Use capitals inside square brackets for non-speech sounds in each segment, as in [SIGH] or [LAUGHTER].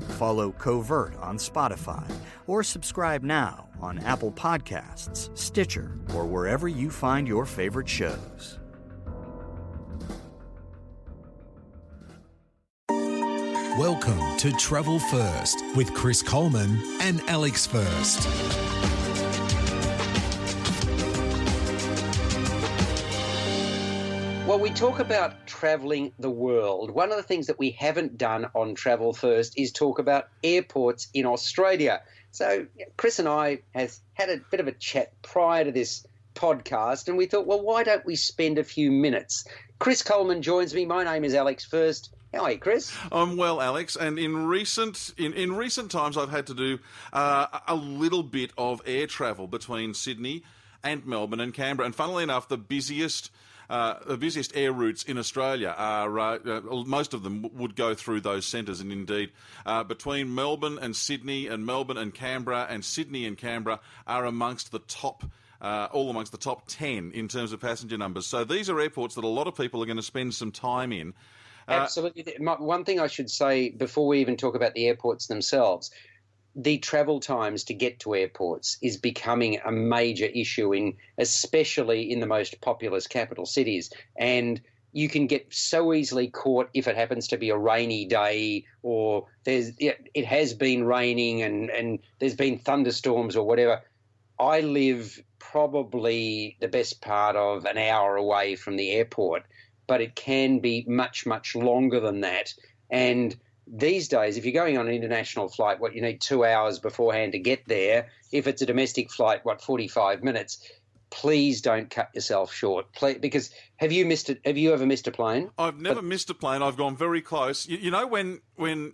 Follow Covert on Spotify or subscribe now on Apple Podcasts, Stitcher, or wherever you find your favorite shows. Welcome to Travel First with Chris Coleman and Alex First. We talk about traveling the world. One of the things that we haven't done on Travel First is talk about airports in Australia. So, Chris and I has had a bit of a chat prior to this podcast, and we thought, well, why don't we spend a few minutes? Chris Coleman joins me. My name is Alex First. How are you, Chris? I'm well, Alex. And in recent in, in recent times, I've had to do uh, a little bit of air travel between Sydney and Melbourne and Canberra. And funnily enough, the busiest uh, the busiest air routes in Australia are uh, uh, most of them would go through those centres, and indeed uh, between Melbourne and Sydney, and Melbourne and Canberra, and Sydney and Canberra are amongst the top. Uh, all amongst the top 10 in terms of passenger numbers. So these are airports that a lot of people are going to spend some time in. Absolutely. One thing I should say before we even talk about the airports themselves the travel times to get to airports is becoming a major issue in especially in the most populous capital cities. And you can get so easily caught if it happens to be a rainy day or there's it has been raining and and there's been thunderstorms or whatever. I live probably the best part of an hour away from the airport but it can be much much longer than that. And these days, if you're going on an international flight, what you need two hours beforehand to get there. If it's a domestic flight, what 45 minutes. Please don't cut yourself short, please, because have you missed it? Have you ever missed a plane? I've never but, missed a plane. I've gone very close. You, you know when when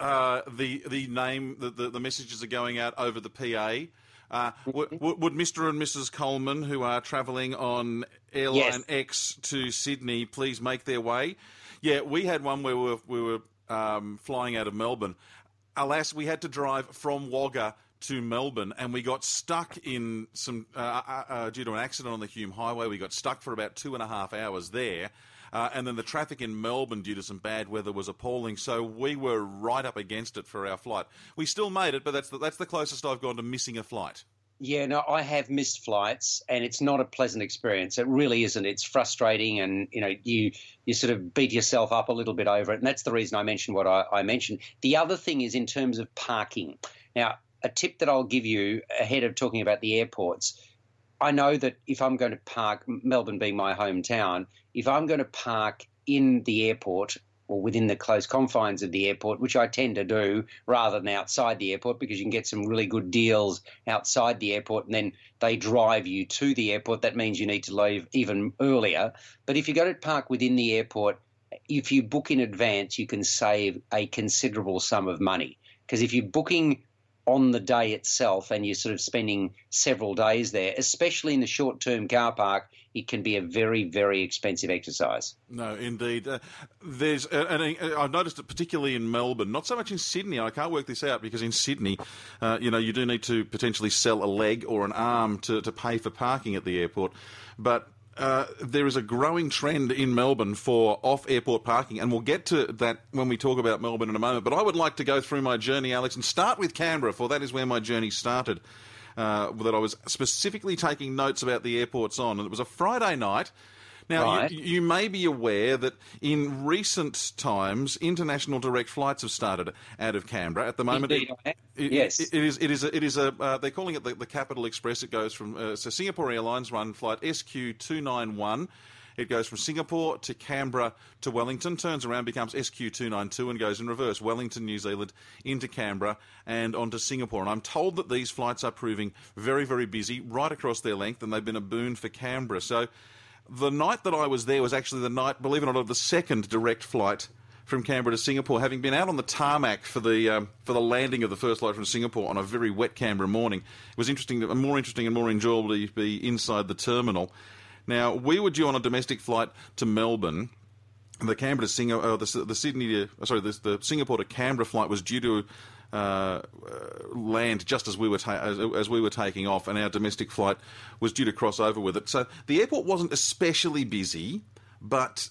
uh, the the name the, the, the messages are going out over the PA. Uh, would, would, Mr. and Mrs. Coleman, who are travelling on Airline yes. X to Sydney, please make their way? Yeah, we had one where we were, we were um, flying out of Melbourne. Alas, we had to drive from Wagga to Melbourne, and we got stuck in some uh, uh, uh, due to an accident on the Hume Highway. We got stuck for about two and a half hours there, uh, and then the traffic in Melbourne due to some bad weather was appalling. So we were right up against it for our flight. We still made it, but that's the, that's the closest I've gone to missing a flight. Yeah, no, I have missed flights, and it's not a pleasant experience. It really isn't. It's frustrating, and you know, you you sort of beat yourself up a little bit over it, and that's the reason I mentioned what I, I mentioned. The other thing is in terms of parking. Now, a tip that I'll give you ahead of talking about the airports. I know that if I'm going to park, Melbourne being my hometown, if I'm going to park in the airport or within the close confines of the airport, which I tend to do rather than outside the airport because you can get some really good deals outside the airport and then they drive you to the airport. That means you need to leave even earlier. But if you go to park within the airport, if you book in advance, you can save a considerable sum of money. Because if you're booking on the day itself and you're sort of spending several days there, especially in the short term car park, it can be a very, very expensive exercise. No, indeed. Uh, there's, uh, and uh, I've noticed it particularly in Melbourne, not so much in Sydney. I can't work this out because in Sydney, uh, you know, you do need to potentially sell a leg or an arm to, to pay for parking at the airport. But uh, there is a growing trend in Melbourne for off airport parking, and we'll get to that when we talk about Melbourne in a moment. But I would like to go through my journey, Alex, and start with Canberra, for that is where my journey started. Uh, that I was specifically taking notes about the airports on, and it was a Friday night. Now, right. you, you, may be aware that in recent times, international direct flights have started out of Canberra. At the moment, Indeed, it, it, yes, it, is. It is. A, it is a. Uh, they're calling it the, the, Capital Express. It goes from uh, so Singapore Airlines run flight SQ two nine one. It goes from Singapore to Canberra to Wellington, turns around, becomes SQ292, and goes in reverse Wellington, New Zealand, into Canberra and onto Singapore. And I'm told that these flights are proving very, very busy right across their length, and they've been a boon for Canberra. So the night that I was there was actually the night, believe it or not, of the second direct flight from Canberra to Singapore, having been out on the tarmac for the um, for the landing of the first flight from Singapore on a very wet Canberra morning. It was interesting, more interesting and more enjoyable to be inside the terminal. Now, we were due on a domestic flight to Melbourne. The Canberra to Singapore, uh, the, the Sydney to, sorry, the, the Singapore to Canberra flight was due to uh, uh, land just as we were ta- as, as, we were taking off, and our domestic flight was due to cross over with it. So the airport wasn't especially busy, but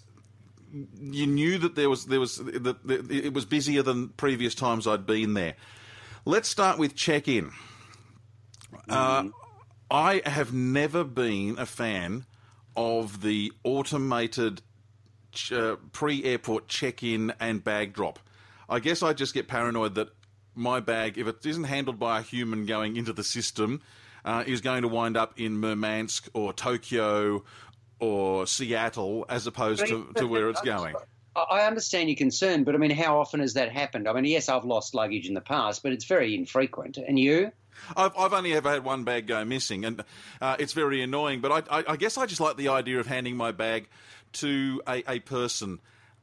you knew that there was there was that it was busier than previous times I'd been there. Let's start with check in. Uh, I have never been a fan of the automated ch- uh, pre-airport check-in and bag drop. I guess I just get paranoid that my bag, if it isn't handled by a human going into the system, uh, is going to wind up in Murmansk or Tokyo or Seattle as opposed to, to where it's going. I understand your concern, but I mean, how often has that happened? I mean, yes, I've lost luggage in the past, but it's very infrequent. And you? I've, I've only ever had one bag go missing, and uh, it's very annoying. But I, I, I, guess I just like the idea of handing my bag to a, a person.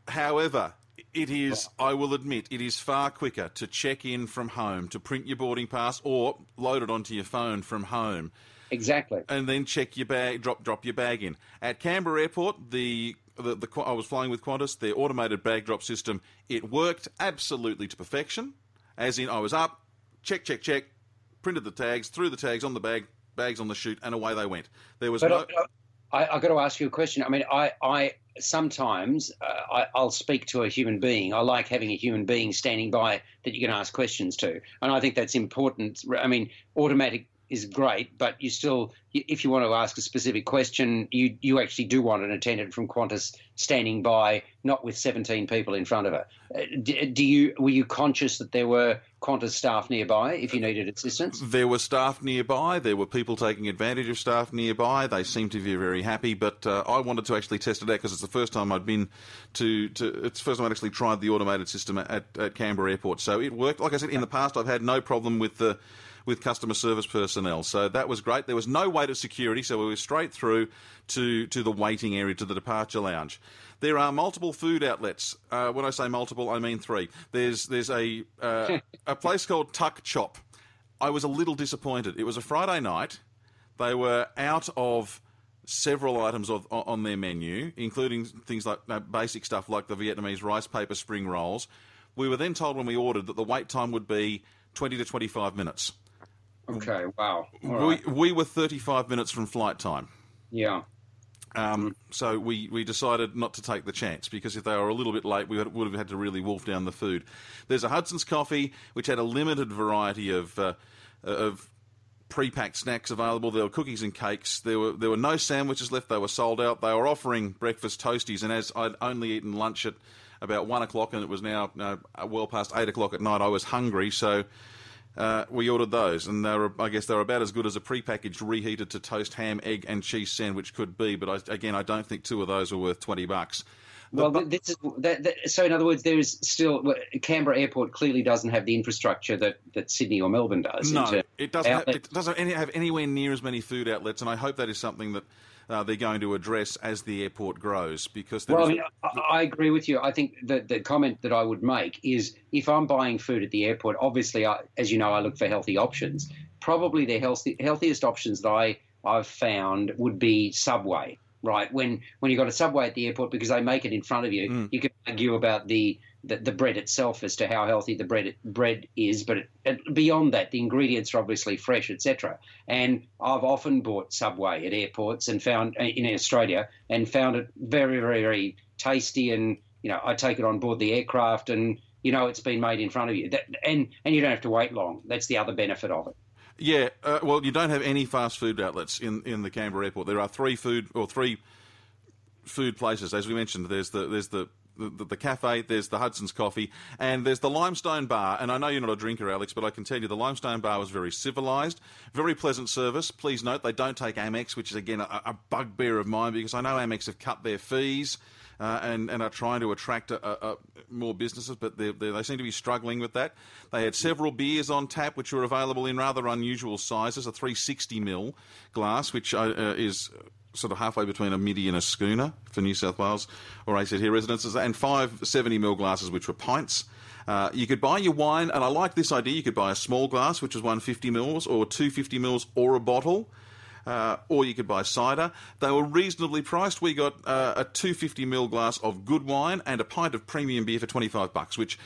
However, it is, I will admit, it is far quicker to check in from home, to print your boarding pass, or load it onto your phone from home. Exactly. And then check your bag, drop drop your bag in. At Canberra Airport, the the, the, I was flying with Qantas, their automated bag drop system, it worked absolutely to perfection. As in, I was up, check, check, check, printed the tags, threw the tags on the bag, bags on the chute, and away they went. There was but no. I, I, got to ask you a question. I mean, I, I sometimes uh, I, will speak to a human being. I like having a human being standing by that you can ask questions to, and I think that's important. I mean, automatic is great, but you still, if you want to ask a specific question, you you actually do want an attendant from Qantas standing by, not with 17 people in front of her. Uh, do, you were you conscious that there were Qantas staff nearby if you needed assistance? There were staff nearby. There were people taking advantage of staff nearby. They seemed to be very happy, but uh, I wanted to actually test it out because it's the first time I'd been to, to it's the first time I'd actually tried the automated system at, at Canberra Airport. So it worked. Like I said, in the past I've had no problem with the with customer service personnel. So that was great. There was no wait at security, so we were straight through to, to the waiting area, to the departure lounge. There are multiple food outlets. Uh, when I say multiple, I mean three. There's there's a uh, a place called Tuck Chop. I was a little disappointed. It was a Friday night. They were out of several items of, on their menu, including things like uh, basic stuff like the Vietnamese rice paper spring rolls. We were then told when we ordered that the wait time would be 20 to 25 minutes. Okay, wow. we, we were 35 minutes from flight time. Yeah. Um, so we, we decided not to take the chance because if they were a little bit late, we would, would have had to really wolf down the food. There's a Hudson's Coffee, which had a limited variety of uh, of pre-packed snacks available. There were cookies and cakes. There were there were no sandwiches left. They were sold out. They were offering breakfast toasties, and as I'd only eaten lunch at about one o'clock, and it was now uh, well past eight o'clock at night, I was hungry. So uh, we ordered those, and they were, I guess they were about as good as a prepackaged, reheated to toast ham, egg, and cheese sandwich could be. But I, again, I don't think two of those were worth twenty bucks. Well, this is that, that, so. In other words, there is still Canberra Airport clearly doesn't have the infrastructure that, that Sydney or Melbourne does. No, it doesn't. Have, it doesn't have anywhere near as many food outlets, and I hope that is something that uh, they're going to address as the airport grows. Because well, I, mean, I, I, agree with you. I think the the comment that I would make is if I'm buying food at the airport, obviously, I, as you know, I look for healthy options. Probably the healthy, healthiest options that I I've found would be Subway. Right when when you've got a Subway at the airport because they make it in front of you, mm. you can argue about the the, the, bread itself as to how healthy the bread bread is, but it, beyond that, the ingredients are obviously fresh, etc. And I've often bought Subway at airports and found uh, in Australia and found it very, very, very tasty. And you know, I take it on board the aircraft, and you know, it's been made in front of you, that, and and you don't have to wait long. That's the other benefit of it. Yeah, uh, well, you don't have any fast food outlets in, in the Canberra airport. There are three food or three food places, as we mentioned. There's the there's the the, the, cafe, there's the Hudson's Coffee, and there's the Limestone Bar. And I know you're not a drinker, Alex, but I can tell you the Limestone Bar was very civilised, very pleasant service. Please note they don't take Amex, which is again a, a bugbear of mine because I know Amex have cut their fees. Uh, and, and are trying to attract a, a, more businesses, but they they seem to be struggling with that. They had several beers on tap, which were available in rather unusual sizes. A 360 ml glass, which uh, uh is sort of halfway between a midi and a schooner for New South Wales or ACT residences, and five 70 ml glasses, which were pints. Uh, you could buy your wine, and I like this idea. You could buy a small glass, which is 150 mils, or 250 mils, or a bottle. uh, or you could buy cider. They were reasonably priced. We got uh, a 250 ml glass of good wine and a pint of premium beer for 25 bucks, which,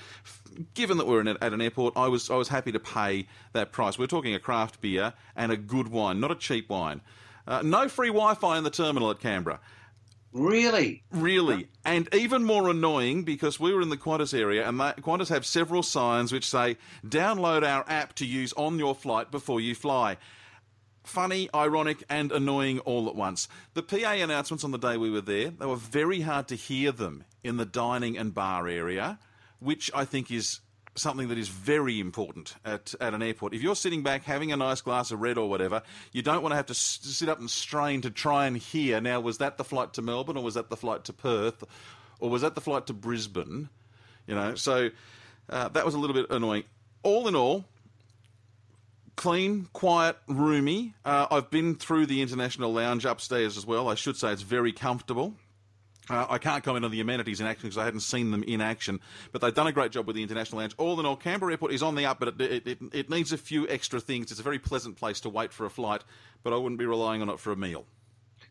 given that we're an, at an airport, I was I was happy to pay that price. We're talking a craft beer and a good wine, not a cheap wine. Uh, no free Wi-Fi in the terminal at Canberra. Really? Really. And even more annoying because we were in the Qantas area and they, Qantas have several signs which say, download our app to use on your flight before you fly. Funny, ironic, and annoying all at once. The PA announcements on the day we were there, they were very hard to hear them in the dining and bar area, which I think is something that is very important at, at an airport. If you're sitting back having a nice glass of red or whatever, you don't want to have to s- sit up and strain to try and hear. Now, was that the flight to Melbourne or was that the flight to Perth or was that the flight to Brisbane? You know, so uh, that was a little bit annoying. All in all, clean, quiet, roomy. Uh, I've been through the international lounge upstairs as well. I should say it's very comfortable. Uh, I can't comment on the amenities in action because I hadn't seen them in action, but they've done a great job with the international lounge. All in all, Canberra Airport is on the up, but it, it, it needs a few extra things. It's a very pleasant place to wait for a flight, but I wouldn't be relying on it for a meal.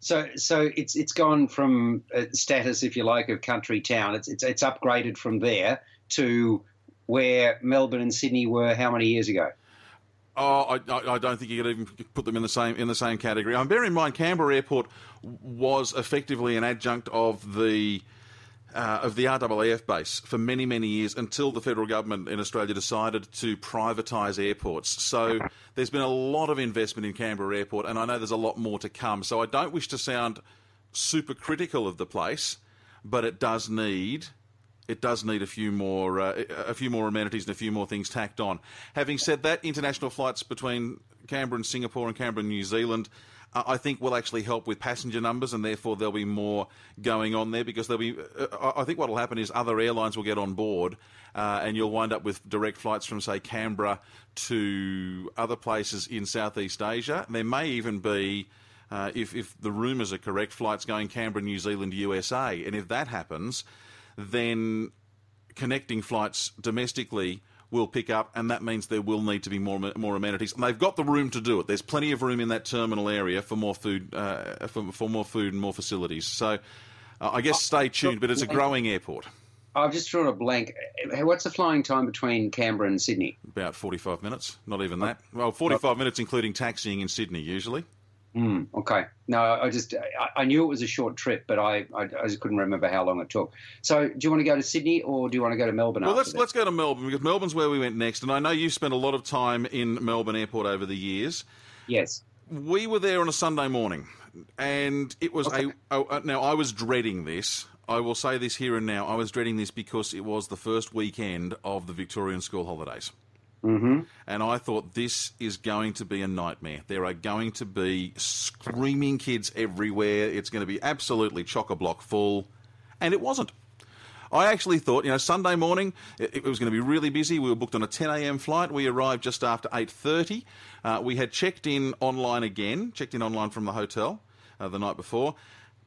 So, so it's it's gone from uh, status, if you like, of country town. It's it's it's upgraded from there to where Melbourne and Sydney were how many years ago? Oh, I, I don't think you could even put them in the same in the same category. Um, bear in mind, Canberra Airport was effectively an adjunct of the uh, of the RAAF base for many many years until the federal government in Australia decided to privatise airports. So there's been a lot of investment in Canberra Airport, and I know there's a lot more to come. So I don't wish to sound super critical of the place, but it does need it does need a few more uh, a few more amenities and a few more things tacked on. Having said that, international flights between Canberra and Singapore and Canberra and New Zealand. Uh, I think will actually help with passenger numbers, and therefore there'll be more going on there because there'll be. Uh, I think what will happen is other airlines will get on board, uh, and you'll wind up with direct flights from, say, Canberra to other places in Southeast Asia. There may even be, uh, if if the rumours are correct, flights going Canberra, New Zealand, USA, and if that happens then connecting flights domestically will pick up, and that means there will need to be more more amenities. And they've got the room to do it. There's plenty of room in that terminal area for more food, uh, for, for, more food and more facilities. So, uh, I guess stay tuned. But it's a growing airport. I've just drawn a blank. What's the flying time between Canberra and Sydney? About 45 minutes. Not even that. Well, 45 minutes including taxiing in Sydney usually. Mm, okay. No, I just I, I, knew it was a short trip, but I, I, I just couldn't remember how long it took. So, do you want to go to Sydney or do you want to go to Melbourne? Well, let's that? let's go to Melbourne because Melbourne's where we went next, and I know you've spent a lot of time in Melbourne Airport over the years. Yes. We were there on a Sunday morning, and it was okay. a, a now I was dreading this. I will say this here and now. I was dreading this because it was the first weekend of the Victorian school holidays. Mm-hmm. And I thought this is going to be a nightmare. There are going to be screaming kids everywhere. It's going to be absolutely chock a block full. And it wasn't. I actually thought, you know, Sunday morning it, it, was going to be really busy. We were booked on a 10 a.m. flight. We arrived just after 8:30. Uh, we had checked in online again, checked in online from the hotel uh, the night before,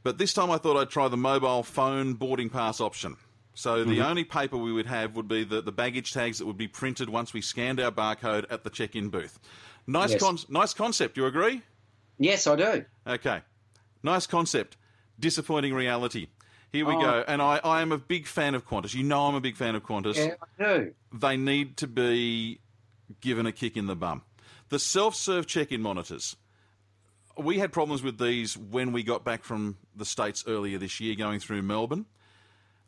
but this time I thought I'd try the mobile phone boarding pass option. So the mm-hmm. only paper we would have would be the, the baggage tags that would be printed once we scanned our barcode at the check-in booth. Nice, yes. con- nice concept. You agree? Yes, I do. Okay, nice concept. Disappointing reality. Here we oh. go. And I, I am a big fan of Qantas. You know I'm a big fan of Qantas. Yeah, I do. They need to be given a kick in the bum. The self-serve check-in monitors. We had problems with these when we got back from the States earlier this year going through Melbourne.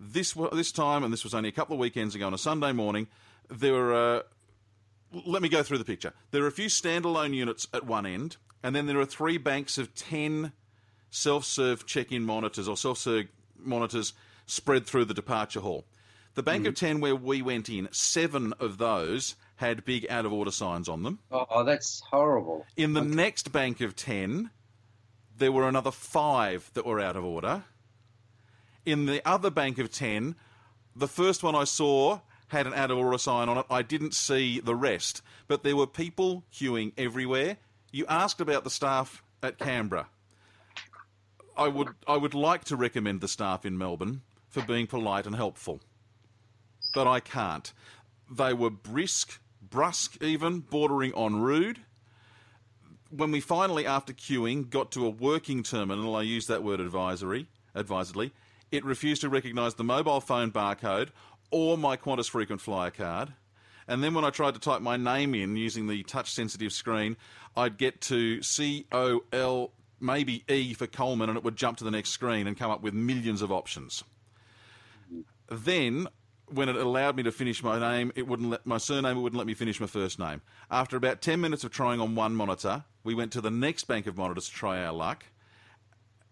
This this time, and this was only a couple of weekends ago on a Sunday morning, there were. Uh, let me go through the picture. There are a few standalone units at one end, and then there are three banks of 10 self serve check in monitors or self serve monitors spread through the departure hall. The bank mm. of 10 where we went in, seven of those had big out of order signs on them. Oh, that's horrible. In the okay. next bank of 10, there were another five that were out of order. In the other bank of 10, the first one I saw had an out of order sign on it. I didn't see the rest, but there were people queuing everywhere. You asked about the staff at Canberra. I would I would like to recommend the staff in Melbourne for being polite and helpful, but I can't. They were brisk, brusque, even bordering on rude. when we finally, after queuing, got to a working terminal, I use that word advisory, advisedly, it refused to recognise the mobile phone barcode or my Qantas frequent flyer card. And then when I tried to type my name in using the touch sensitive screen, I'd get to C O L, maybe E for Coleman, and it would jump to the next screen and come up with millions of options. Then, when it allowed me to finish my name, it wouldn't let my surname. It wouldn't let me finish my first name. After about ten minutes of trying on one monitor, we went to the next bank of monitors to try our luck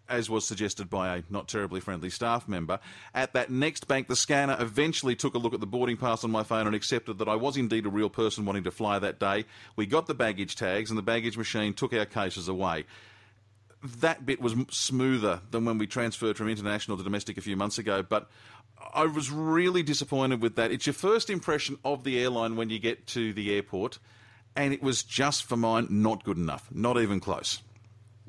as was suggested by a not terribly friendly staff member. At that next bank, the scanner eventually took a look at the boarding pass on my phone and accepted that I was indeed a real person wanting to fly that day. We got the baggage tags, and the baggage machine took our cases away. That bit was smoother than when we transferred from international to domestic a few months ago, but I was really disappointed with that. It's your first impression of the airline when you get to the airport, and it was just for mine not good enough, not even close.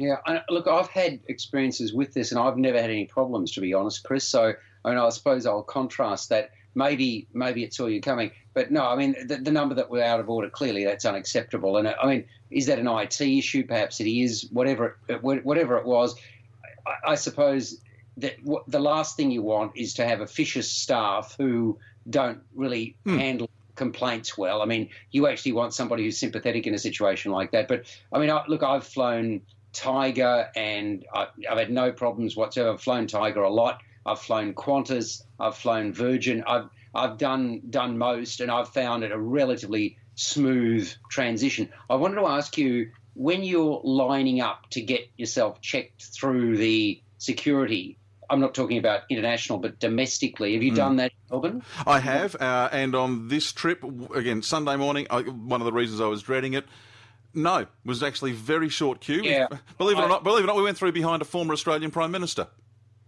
Yeah, I, look, I've had experiences with this, and I've never had any problems, to be honest, Chris. So, I mean, I suppose I'll contrast that. Maybe, maybe it saw you coming, but no, I mean, the, the number that we're out of order clearly that's unacceptable. And I mean, is that an IT issue? Perhaps it is. Whatever, it, whatever it was, I, I suppose that w- the last thing you want is to have officious staff who don't really hmm. handle complaints well. I mean, you actually want somebody who's sympathetic in a situation like that. But I mean, I, look, I've flown Tiger, and I, have had no problems whatsoever. I've flown Tiger a lot. I've flown Qantas. I've flown Virgin. I've I've done done most, and I've found it a relatively smooth transition. I wanted to ask you when you're lining up to get yourself checked through the security. I'm not talking about international, but domestically. Have you mm. done that, Melbourne? I have, uh, and on this trip, again, Sunday morning, I, one of the reasons I was dreading it no, it was actually very short queue. Yeah. [LAUGHS] Believe it I, or not, believe it or not, we went through behind a former Australian Prime Minister.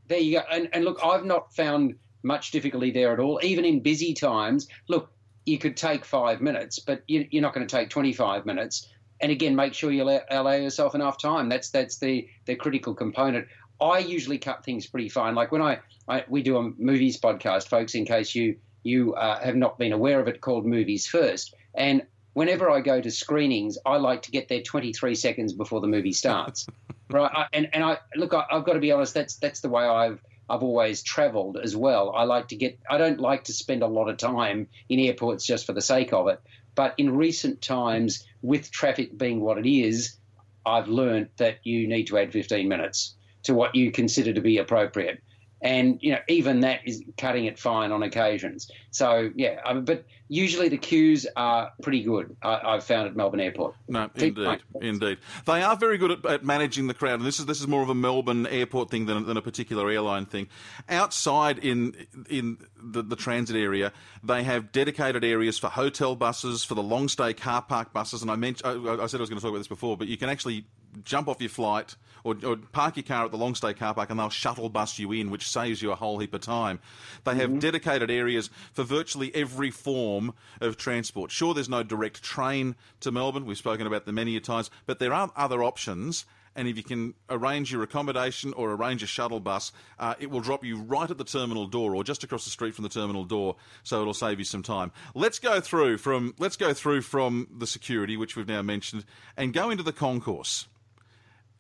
There you go. And, and look, I've not found much difficulty there at all. Even in busy times, look, you could take five minutes, but you, are not going to take 25 minutes. And again, make sure you allow, allow yourself enough time. That's that's the the critical component. I usually cut things pretty fine. Like when I, I we do a movies podcast, folks. In case you you uh, have not been aware of it, called Movies First, and whenever I go to screenings, I like to get there 23 seconds before the movie starts. [LAUGHS] right? I, and and I look, I, have got to be honest. That's that's the way I've I've always travelled as well. I like to get. I don't like to spend a lot of time in airports just for the sake of it. But in recent times, with traffic being what it is, I've learned that you need to add 15 minutes to what you consider to be appropriate and you know even that is cutting it fine on occasions. So yeah, I mean, but usually the queues are pretty good. I, have found at Melbourne Airport. No, indeed, indeed, they are very good at, at, managing the crowd, and this is this is more of a Melbourne Airport thing than, than a particular airline thing. Outside in in the, the transit area, they have dedicated areas for hotel buses, for the long stay car park buses, and I mentioned I, I said I was going to talk about this before, but you can actually jump off your flight or, or, park your car at the long stay car park and they'll shuttle bus you in, which saves you a whole heap of time. They have mm-hmm. dedicated areas for virtually every form of transport. Sure, there's no direct train to Melbourne. We've spoken about them many times, but there are other options. And if you can arrange your accommodation or arrange a shuttle bus, uh, it will drop you right at the terminal door or just across the street from the terminal door. So it'll save you some time. Let's go through from let's go through from the security, which we've now mentioned, and go into the concourse.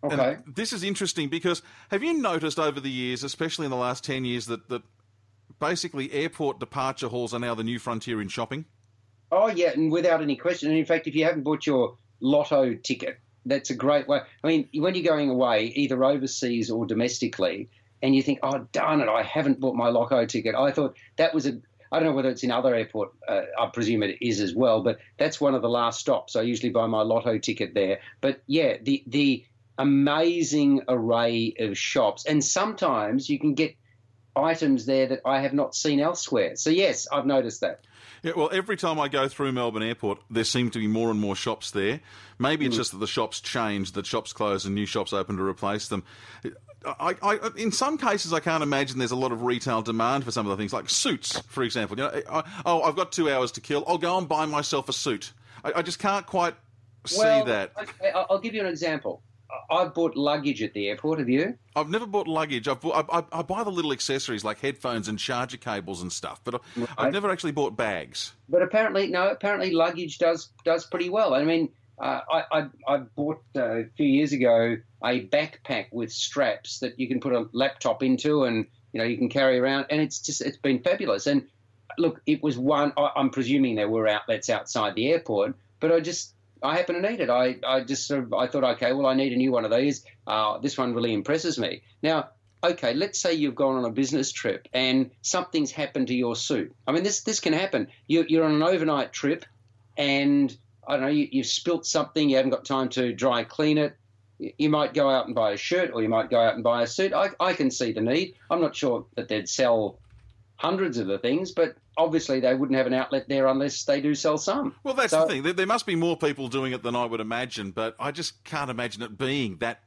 Okay. And this is interesting because have you noticed over the years, especially in the last 10 years, that, that basically airport departure halls are now the new frontier in shopping? Oh, yeah, and without any question. And in fact, if you haven't bought your lotto ticket, that's a great way. I mean, when you're going away, either overseas or domestically, and you think, oh, darn it, I haven't bought my lotto ticket. I thought that was a, I don't know whether it's in other airport. Uh, I presume it is as well, but that's one of the last stops. I usually buy my lotto ticket there. But yeah, the the amazing array of shops, and sometimes you can get items there that I have not seen elsewhere. So yes, I've noticed that. Yeah, well, every time I go through Melbourne Airport, there seem to be more and more shops there. Maybe it's mm. just that the shops change, that shops close and new shops open to replace them. I, I, in some cases, I can't imagine there's a lot of retail demand for some of the things, like suits, for example. You know, I, oh, I've got two hours to kill. I'll go and buy myself a suit. I, I just can't quite see well, that. I'll give you an example. I've bought luggage at the airport. Have you? I've never bought luggage. I've bought, I, I, I, buy the little accessories like headphones and charger cables and stuff, but right. I've never actually bought bags. But apparently, no. Apparently, luggage does does pretty well. I mean, uh, I, I, I, bought uh, a few years ago a backpack with straps that you can put a laptop into and you know you can carry around, and it's just it's been fabulous. And look, it was one. I, I'm presuming there were outlets outside the airport, but I just I happen to need it. I, I just sort of I thought, okay, well, I need a new one of these. Uh, this one really impresses me. Now, okay, let's say you've gone on a business trip and something's happened to your suit. I mean, this this can happen. You, you're on an overnight trip, and I don't know, you, you've spilt something. You haven't got time to dry clean it. You might go out and buy a shirt, or you might go out and buy a suit. I, I can see the need. I'm not sure that they'd sell hundreds of the things, but obviously they wouldn't have an outlet there unless they do sell some. Well, that's so, the thing. There, must be more people doing it than I would imagine, but I just can't imagine it being that.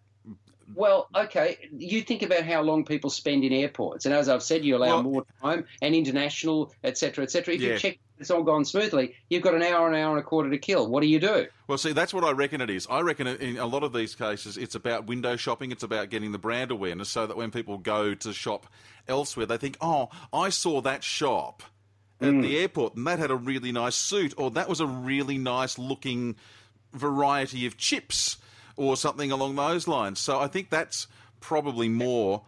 Well, okay. You think about how long people spend in airports, and as I've said, you allow well, more time and international, etc., etc. If yeah. you check it's all gone smoothly, you've got an hour, an hour and a quarter to kill. What do you do? Well, see, that's what I reckon it is. I reckon in a lot of these cases, it's about window shopping. It's about getting the brand awareness so that when people go to shop elsewhere, they think, oh, I saw that shop at mm. the airport and that had a really nice suit, or that was a really nice looking variety of chips, or something along those lines. So I think that's probably more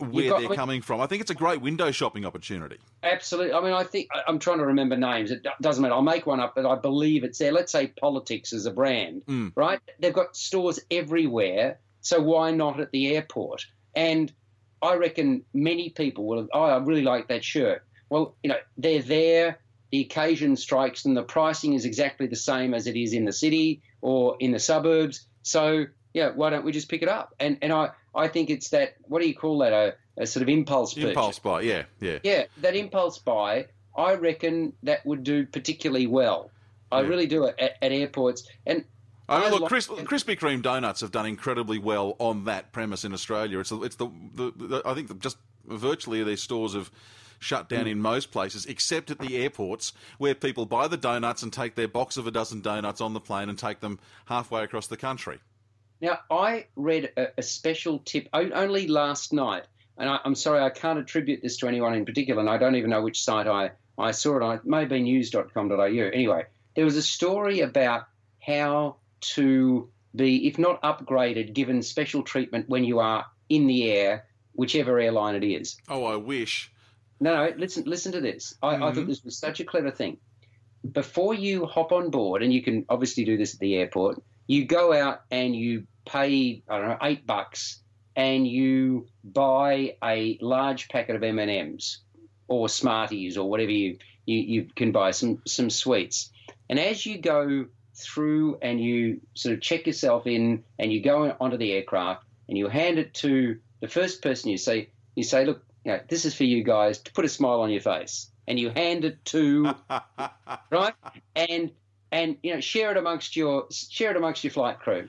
where got, they're I mean, coming from. I think it's a great window shopping opportunity. Absolutely. I mean, I think I'm trying to remember names. It doesn't matter. I'll make one up, but I believe it's there. Let's say Politix is a brand, mm. right? They've got stores everywhere. So why not at the airport? And I reckon many people will. Oh, I really like that shirt. Well, you know, they're there. The occasion strikes them. The pricing is exactly the same as it is in the city or in the suburbs. So yeah, why don't we just pick it up? And and I I think it's that what do you call that a, a sort of impulse purchase. impulse buy? Yeah, yeah, yeah. That impulse buy, I reckon that would do particularly well. I yeah. really do at, at airports and. I mean, look, Chris, Krispy Kreme donuts have done incredibly well on that premise in Australia. It's, it's the, the, the I think just virtually their stores have shut down mm. in most places, except at the airports where people buy the donuts and take their box of a dozen donuts on the plane and take them halfway across the country. Now, I read a, a special tip only last night, and I, am sorry, I can't attribute this to anyone in particular, and I don't even know which site I, I saw it on. It may be news.com.au. Anyway, there was a story about how to be, if not upgraded, given special treatment when you are in the air, whichever airline it is. Oh, I wish. No, no, listen, listen to this. I, mm-hmm. I thought this was such a clever thing. Before you hop on board, and you can obviously do this at the airport, you go out and you pay I don't know eight bucks and you buy a large packet of M and M's or Smarties or whatever you, you you can buy some some sweets. And as you go through and you sort of check yourself in and you go onto the aircraft and you hand it to the first person you see, you say, look, you know, this is for you guys to put a smile on your face. And you hand it to [LAUGHS] right and and you know share it amongst your share it amongst your flight crew.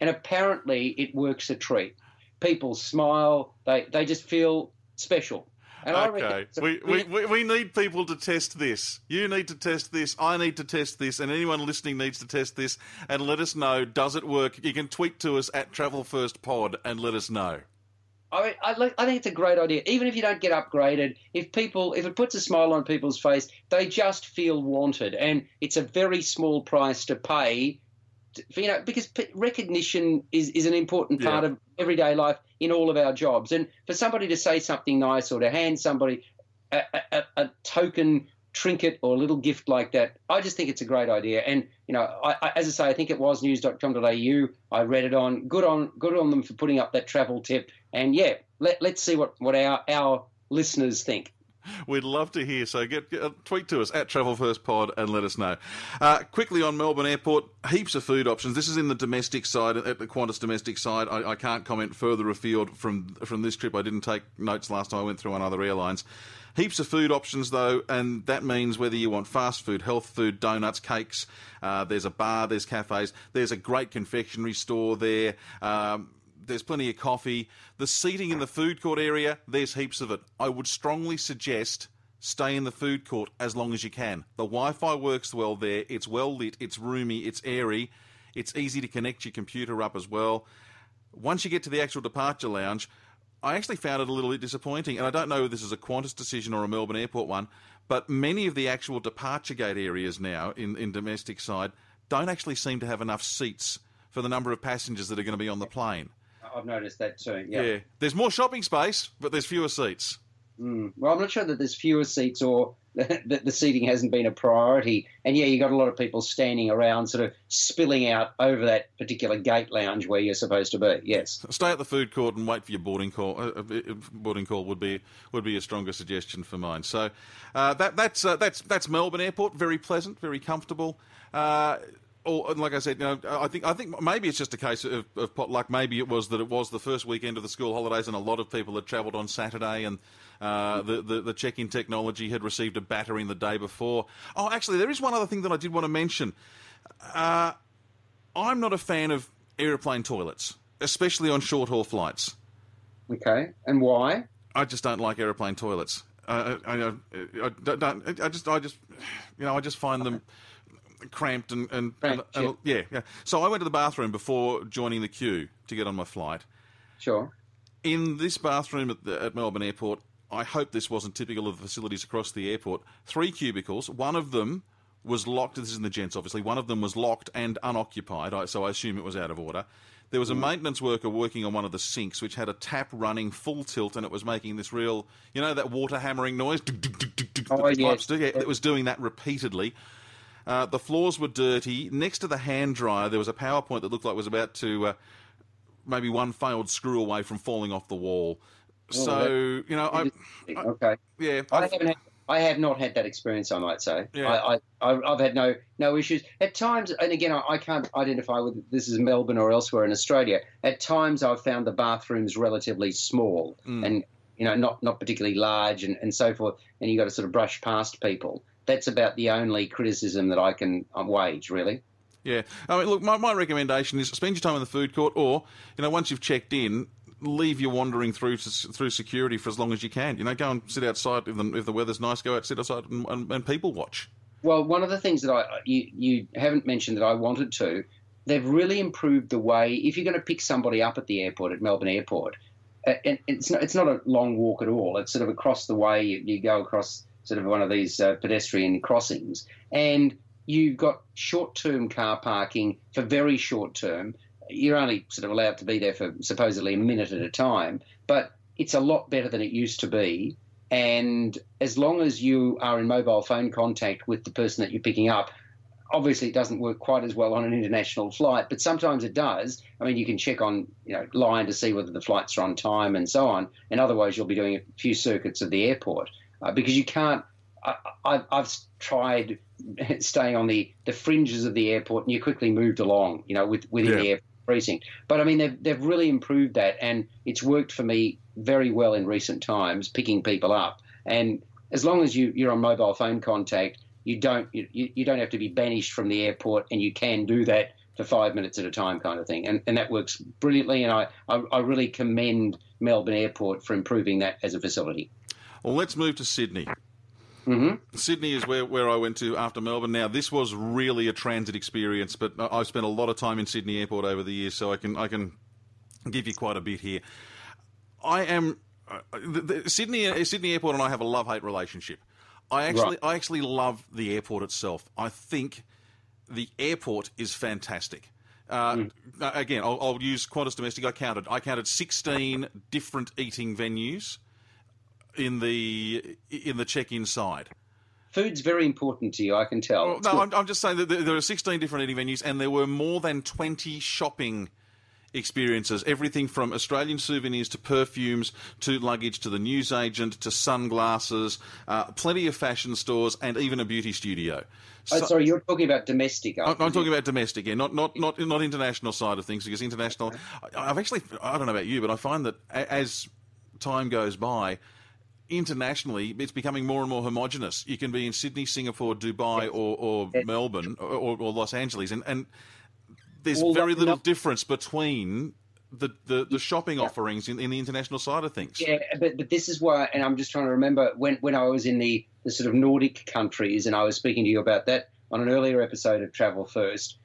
And apparently, it works a treat. People smile. They they just feel special. And okay, we, we, we, we need people to test this. You need to test this. I need to test this. And anyone listening needs to test this and let us know does it work? You can tweet to us at Travel First Pod and let us know. I, I, I, think it's a great idea. Even if you don't get upgraded, if people, if it puts a smile on people's face, they just feel wanted, and it's a very small price to pay. To, you know, because recognition is, is an important part yeah. of everyday life in all of our jobs, and for somebody to say something nice or to hand somebody a, a, a token trinket or a little gift like that. I just think it's a great idea. And you know, I, I, as I say, I think it was news.com.au. I read it on. Good on good on them for putting up that travel tip. And yeah, let, let's see what, what our, our listeners think. We'd love to hear. So get, get, uh, tweet to us at Travel First Pod and let us know. Uh, quickly on Melbourne Airport, heaps of food options. This is in the domestic side, at the Qantas domestic side. I, I, can't comment further afield from from this trip. I didn't take notes last time I went through on other airlines. Heaps of food options though, and that means whether you want fast food, health food, donuts, cakes. Uh, there's a bar, there's cafes, there's a great confectionery store there. Um, there's plenty of coffee. The seating in the food court area, there's heaps of it. I would strongly suggest stay in the food court as long as you can. The Wi Fi works well there, it's well lit, it's roomy, it's airy, it's easy to connect your computer up as well. Once you get to the actual departure lounge, I actually found it a little bit disappointing, and I don't know if this is a Qantas decision or a Melbourne Airport one, but many of the actual departure gate areas now in, in domestic side don't actually seem to have enough seats for the number of passengers that are going to be on the plane. I've noticed that too. Yeah. Yeah. There's more shopping space, but there's fewer seats. Mm. Well, I'm not sure that there's fewer seats or [LAUGHS] that the seating hasn't been a priority. And yeah, you've got a lot of people standing around, sort of spilling out over that particular gate lounge where you're supposed to be. Yes. Stay at the food court and wait for your boarding call. Uh, uh, boarding call would be would be a stronger suggestion for mine. So uh, that that's uh, that's that's Melbourne Airport. Very pleasant, very comfortable. Or like I said, you know, I think I think maybe it's just a case of, of pot luck. Maybe it was that it was the first weekend of the school holidays, and a lot of people had travelled on Saturday, and uh, the, the, the check-in technology had received a battering the day before. Oh, actually, there is one other thing that I did want to mention. Uh, I'm not a fan of aeroplane toilets, especially on short-haul flights. Okay, and why? I just don't like aeroplane toilets. Uh, I, I, I, don't, I just, I just, you know, I just find them cramped and and, and, and yeah. yeah, So I went to the bathroom before joining the queue to get on my flight. Sure. In this bathroom at, the, at Melbourne Airport, I hope this wasn't typical of the facilities across the airport. Three cubicles. One of them was locked. This is in the gents, obviously. One of them was locked and unoccupied, so I assume it was out of order. There was a mm. maintenance worker working on one of the sinks, which had a tap running full tilt, and it was making this real, you know, that water hammering noise. Oh, yes. Yeah, it was doing that repeatedly. Uh, the floors were dirty. Next to the hand dryer, there was a PowerPoint that looked like it was about to uh, maybe one failed screw away from falling off the wall. Oh, so that, you know, I, I, okay, yeah, I haven't. Had, I have not had that experience. I might say. Yeah. I, I, I've had no no issues at times, and again, I, I can't identify whether this is Melbourne or elsewhere in Australia. At times, I've found the bathrooms relatively small mm. and you know not not particularly large and, and so forth, and you got to sort of brush past people that's about the only criticism that I can uh, wage, really. Yeah. I mean, look, my, my recommendation is spend your time in the food court, or you know, once you've checked in, leave your wandering through through security for as long as you can. You know, go and sit outside if the, if the weather's nice. Go out, sit outside, and, and, and people watch. Well, one of the things that I uh, you, you haven't mentioned that I wanted to, they've really improved the way if you're going to pick somebody up at the airport at Melbourne Airport, uh, and it's not, it's not a long walk at all. It's sort of across the way. You, you go across sort of one of these uh, pedestrian crossings, and you've got short-term car parking for very short term. You're only sort of allowed to be there for supposedly a minute at a time, but it's a lot better than it used to be. And as long as you are in mobile phone contact with the person that you're picking up, obviously it doesn't work quite as well on an international flight, but sometimes it does. I mean, you can check on you know line to see whether the flights are on time and so on. And otherwise, you'll be doing a few circuits of the airport uh, because you can't. I, have tried [LAUGHS] staying on the, the fringes of the airport, and you quickly moved along, you know, with, within yeah. the airport precinct. But I mean, they've they've really improved that, and it's worked for me very well in recent times, picking people up. And as long as you you're on mobile phone contact, you don't you, you don't have to be banished from the airport, and you can do that for five minutes at a time, kind of thing. And and that works brilliantly. And I I, I really commend Melbourne Airport for improving that as a facility. Well, let's move to Sydney. Mm-hmm. Sydney is where, where I went to after Melbourne. Now, this was really a transit experience, but I've spent a lot of time in Sydney Airport over the years, so I can I can give you quite a bit here. I am uh, the, the, Sydney Sydney Airport and I have a love hate relationship. I actually right. I actually love the airport itself. I think the airport is fantastic. Uh, mm. Again, I'll, I'll use Qantas domestic. I counted. I counted sixteen different eating venues in the in the check-in side. Food's very important to you, I can tell. Well, no, I'm, I'm, just saying that there are 16 different eating venues, and there were more than 20 shopping experiences. Everything from Australian souvenirs to perfumes to luggage to the newsagent to sunglasses, uh, plenty of fashion stores, and even a beauty studio. So, oh, sorry, you're talking about domestic. I'm, I'm talking about domestic, yeah, not not not not international side of things because international. I've actually I don't know about you, but I find that as time goes by, internationally, it's becoming more and more homogenous. You can be in Sydney, Singapore, Dubai, yes. or, or yes. Melbourne, or, or, Los Angeles, and, and there's well, very little difference between the, the, the shopping yeah. offerings in, in the international side of things. Yeah, but, but this is why, and I'm just trying to remember when, when I was in the, the sort of Nordic countries and I was speaking to you about that on an earlier episode of Travel First.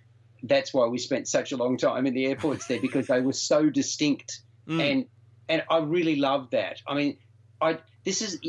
That's why we spent such a long time in the airports there because they were so distinct. [LAUGHS] Mm. And and I really loved that. I mean, I this is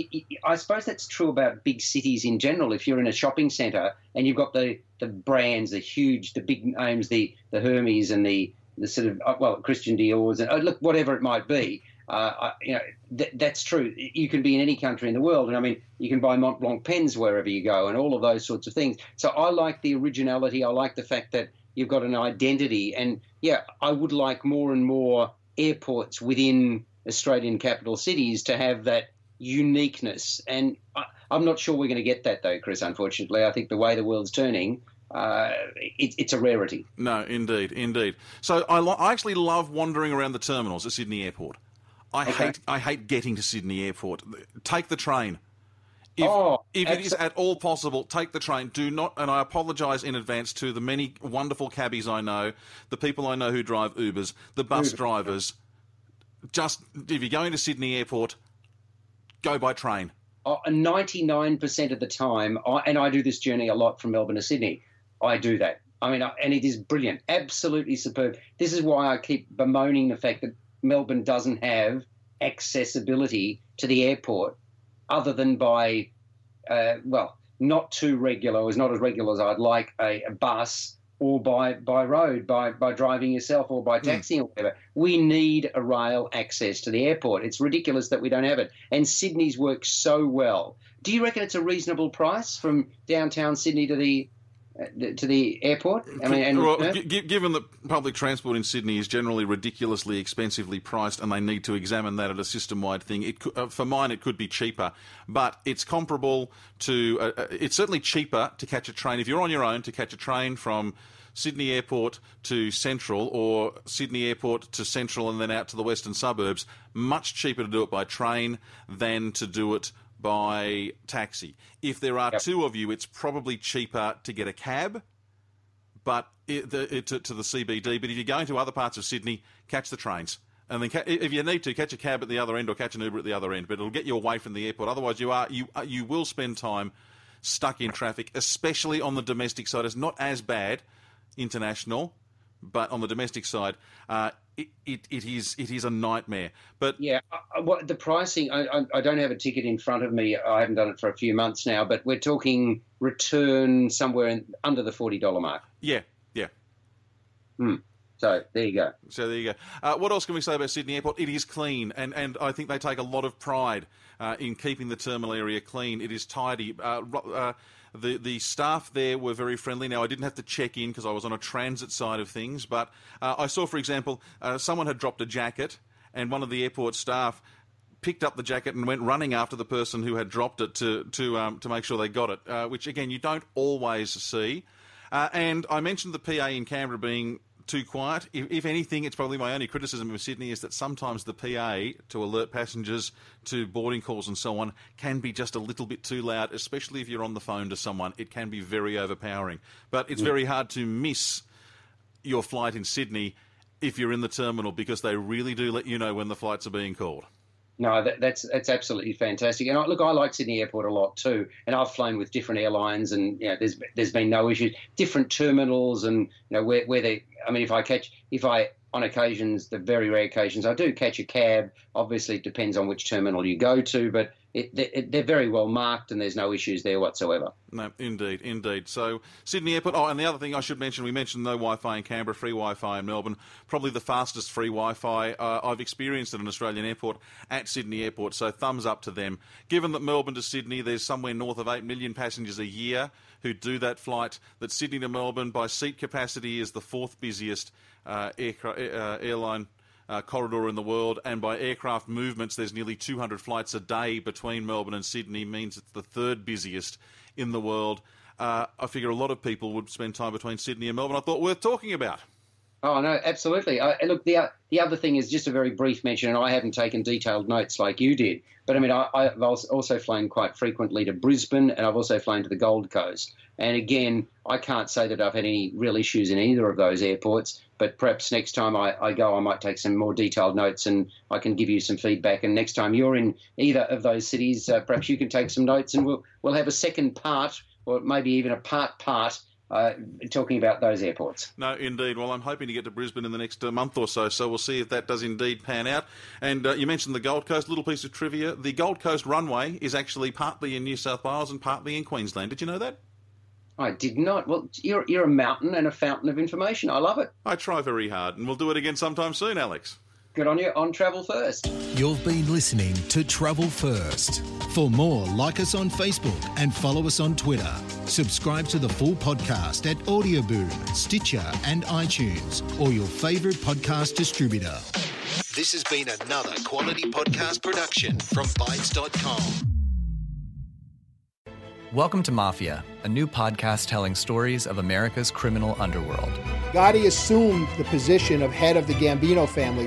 I suppose that's true about big cities in general. If you're in a shopping centre and you've got the the brands, the huge, the big names, the the Hermes and the the sort of uh, well Christian Dior's and uh, look whatever it might be. Uh, you know th- that's true. You can be in any country in the world, and I mean you can buy Mont Blanc pens wherever you go, and all of those sorts of things. So I like the originality. I like the fact that you've got an identity, and yeah, I would like more and more airports within Australian capital cities to have that uniqueness. And I, am not sure we're going to get that though, Chris. Unfortunately, I think the way the world's turning. Uh, it, it's a rarity. No, indeed, indeed. So I, lo- I actually love wandering around the terminals at Sydney Airport. I okay. hate I hate getting to Sydney Airport. Take the train. If, oh, if it is at all possible, take the train. Do not, and I apologise in advance to the many wonderful cabbies I know, the people I know who drive Ubers, the bus Uber. drivers. Just if you're going to Sydney Airport, go by train? Uh, 99% of the time, I, and I do this journey a lot from Melbourne to Sydney, I do that. I mean, and it is brilliant, absolutely superb. This is why I keep bemoaning the fact that Melbourne doesn't have accessibility to the airport other than by, uh, well, not too regular, or is not as regular as I'd like, a, a bus or by, by road, by, by driving yourself or by hmm. taxi mm. or whatever. We need a rail access to the airport. It's ridiculous that we don't have it. And Sydney's works so well. Do you reckon it's a reasonable price from downtown Sydney to the to the airport? I mean, and, well, uh, g- given that public transport in Sydney is generally ridiculously expensively priced, and they need to examine that at a system-wide thing, it could, uh, for mine it could be cheaper, but it's comparable to. Uh, uh, it's certainly cheaper to catch a train if you're on your own to catch a train from Sydney Airport to Central or Sydney Airport to Central and then out to the western suburbs, much cheaper to do it by train than to do it by taxi. If there are yep. two of you, it's probably cheaper to get a cab, but it, the, it, to, to, the CBD. But if you're going to other parts of Sydney, catch the trains. And then, ca- if you need to, catch a cab at the other end or catch an Uber at the other end. But it'll get you away from the airport. Otherwise, you are you uh, you will spend time stuck in traffic, especially on the domestic side. It's not as bad international, but on the domestic side, uh, it, it, it is it is a nightmare. But yeah, what the pricing? I, I, don't have a ticket in front of me. I haven't done it for a few months now, but we're talking return somewhere in, under the forty dollar mark. Yeah, yeah. Hmm. So there you go. So there you go. Uh, what else can we say about Sydney Airport? It is clean, and, and I think they take a lot of pride uh, in keeping the terminal area clean. It is tidy. Uh, uh the the staff there were very friendly. Now I didn't have to check in because I was on a transit side of things, but uh, I saw, for example, uh, someone had dropped a jacket, and one of the airport staff picked up the jacket and went running after the person who had dropped it to to um, to make sure they got it. Uh, which again, you don't always see. Uh, and I mentioned the PA in Canberra being too quiet. If, if, anything, it's probably my only criticism of Sydney is that sometimes the PA to alert passengers to boarding calls and so on can be just a little bit too loud, especially if you're on the phone to someone. It can be very overpowering. But it's yeah. very hard to miss your flight in Sydney if you're in the terminal because they really do let you know when the flights are being called. No, that, that's that's absolutely fantastic. And I, look, I like Sydney Airport a lot too. And I've flown with different airlines, and you know, there's there's been no issues. Different terminals, and you know where where they. I mean, if I catch, if I on occasions, the very rare occasions, I do catch a cab. Obviously, it depends on which terminal you go to, but it, they're very well marked and there's no issues there whatsoever. No, indeed, indeed. So Sydney Airport. Oh, and the other thing I should mention, we mentioned no Wi-Fi in Canberra, free Wi-Fi in Melbourne. Probably the fastest free Wi-Fi uh, I've experienced at an Australian airport at Sydney Airport. So thumbs up to them. Given that Melbourne to Sydney, there's somewhere north of eight million passengers a year who do that flight. That Sydney to Melbourne by seat capacity is the fourth busiest uh, uh, airline uh, corridor in the world, and by aircraft movements, there's nearly 200 flights a day between Melbourne and Sydney, means it's the third busiest in the world. Uh, I figure a lot of people would spend time between Sydney and Melbourne. I thought worth talking about. Oh no, absolutely. Uh, look, the the other thing is just a very brief mention, and I haven't taken detailed notes like you did. But I mean, I, I've also flown quite frequently to Brisbane, and I've also flown to the Gold Coast. And again, I can't say that I've had any real issues in either of those airports. But perhaps next time I, I go, I might take some more detailed notes, and I can give you some feedback. And next time you're in either of those cities, uh, perhaps you can take some notes, and we'll we'll have a second part, or maybe even a part part uh, talking about those airports. No, indeed. Well, I'm hoping to get to Brisbane in the next uh, month or so, so we'll see if that does indeed pan out. And uh, you mentioned the Gold Coast, little piece of trivia. The Gold Coast runway is actually partly in New South Wales and partly in Queensland. Did you know that? I did not. Well, you're, you're a mountain and a fountain of information. I love it. I try very hard, and we'll do it again sometime soon, Alex. Good on you on Travel First. You've been listening to Travel First. For more, like us on Facebook and follow us on Twitter. Subscribe to the full podcast at Audioboom, Stitcher, and iTunes, or your favourite podcast distributor. This has been another quality podcast production from Bytes.com. Welcome to Mafia, a new podcast telling stories of America's criminal underworld. Gotti assumed the position of head of the Gambino family.